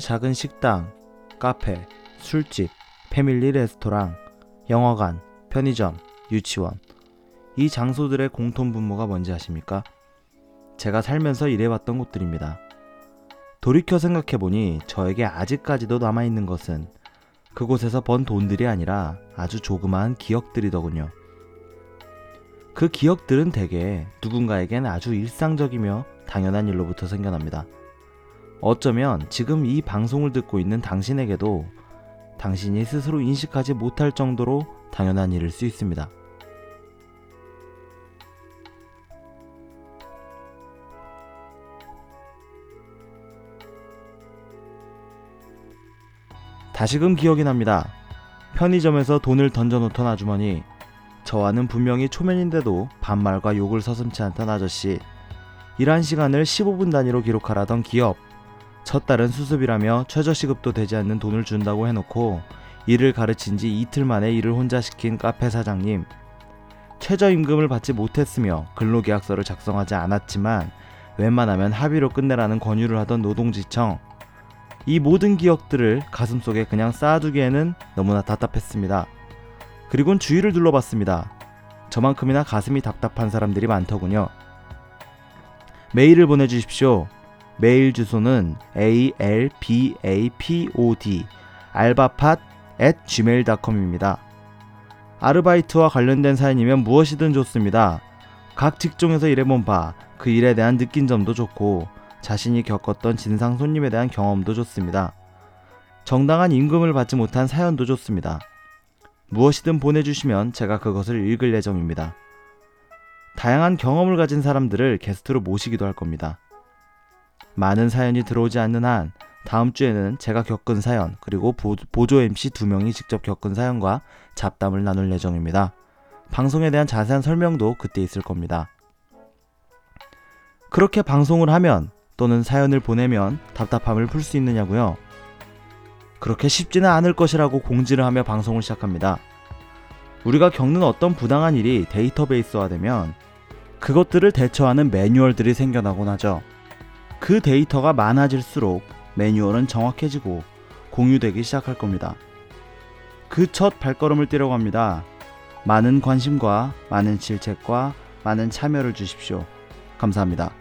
작은 식당, 카페, 술집, 패밀리 레스토랑, 영화관, 편의점, 유치원. 이 장소들의 공통 분모가 뭔지 아십니까? 제가 살면서 일해봤던 곳들입니다. 돌이켜 생각해보니 저에게 아직까지도 남아있는 것은 그곳에서 번 돈들이 아니라 아주 조그마한 기억들이더군요. 그 기억들은 대개 누군가에겐 아주 일상적이며 당연한 일로부터 생겨납니다. 어쩌면 지금 이 방송을 듣고 있는 당신에게도 당신이 스스로 인식하지 못할 정도로 당연한 일일 수 있습니다. 다시금 기억이 납니다. 편의점에서 돈을 던져놓던 아주머니, 저와는 분명히 초면인데도 반말과 욕을 서슴지 않던 아저씨, 일한 시간을 15분 단위로 기록하라던 기업, 첫 달은 수습이라며 최저시급도 되지 않는 돈을 준다고 해놓고 일을 가르친 지 이틀 만에 일을 혼자 시킨 카페 사장님, 최저임금을 받지 못했으며 근로계약서를 작성하지 않았지만 웬만하면 합의로 끝내라는 권유를 하던 노동지청, 이 모든 기억들을 가슴속에 그냥 쌓아두기에는 너무나 답답했습니다. 그리곤 주위를 둘러봤습니다. 저만큼이나 가슴이 답답한 사람들이 많더군요. 메일을 보내주십시오. 메일 주소는 alpapod 알바팟 at gmail.com입니다. 아르바이트와 관련된 사연이면 무엇이든 좋습니다. 각 직종에서 일해본 바, 그 일에 대한 느낀 점도 좋고, 자신이 겪었던 진상 손님에 대한 경험도 좋습니다. 정당한 임금을 받지 못한 사연도 좋습니다. 무엇이든 보내주시면 제가 그것을 읽을 예정입니다. 다양한 경험을 가진 사람들을 게스트로 모시기도 할 겁니다. 많은 사연이 들어오지 않는 한 다음 주에는 제가 겪은 사연 그리고 보조 MC 두 명이 직접 겪은 사연과 잡담을 나눌 예정입니다. 방송에 대한 자세한 설명도 그때 있을 겁니다. 그렇게 방송을 하면 또는 사연을 보내면 답답함을 풀 수 있느냐고요? 그렇게 쉽지는 않을 것이라고 공지를 하며 방송을 시작합니다. 우리가 겪는 어떤 부당한 일이 데이터베이스화되면 그것들을 대처하는 매뉴얼들이 생겨나곤 하죠. 그 데이터가 많아질수록 매뉴얼은 정확해지고 공유되기 시작할 겁니다. 그 첫 발걸음을 뛰려고 합니다. 많은 관심과 많은 질책과 많은 참여를 주십시오. 감사합니다.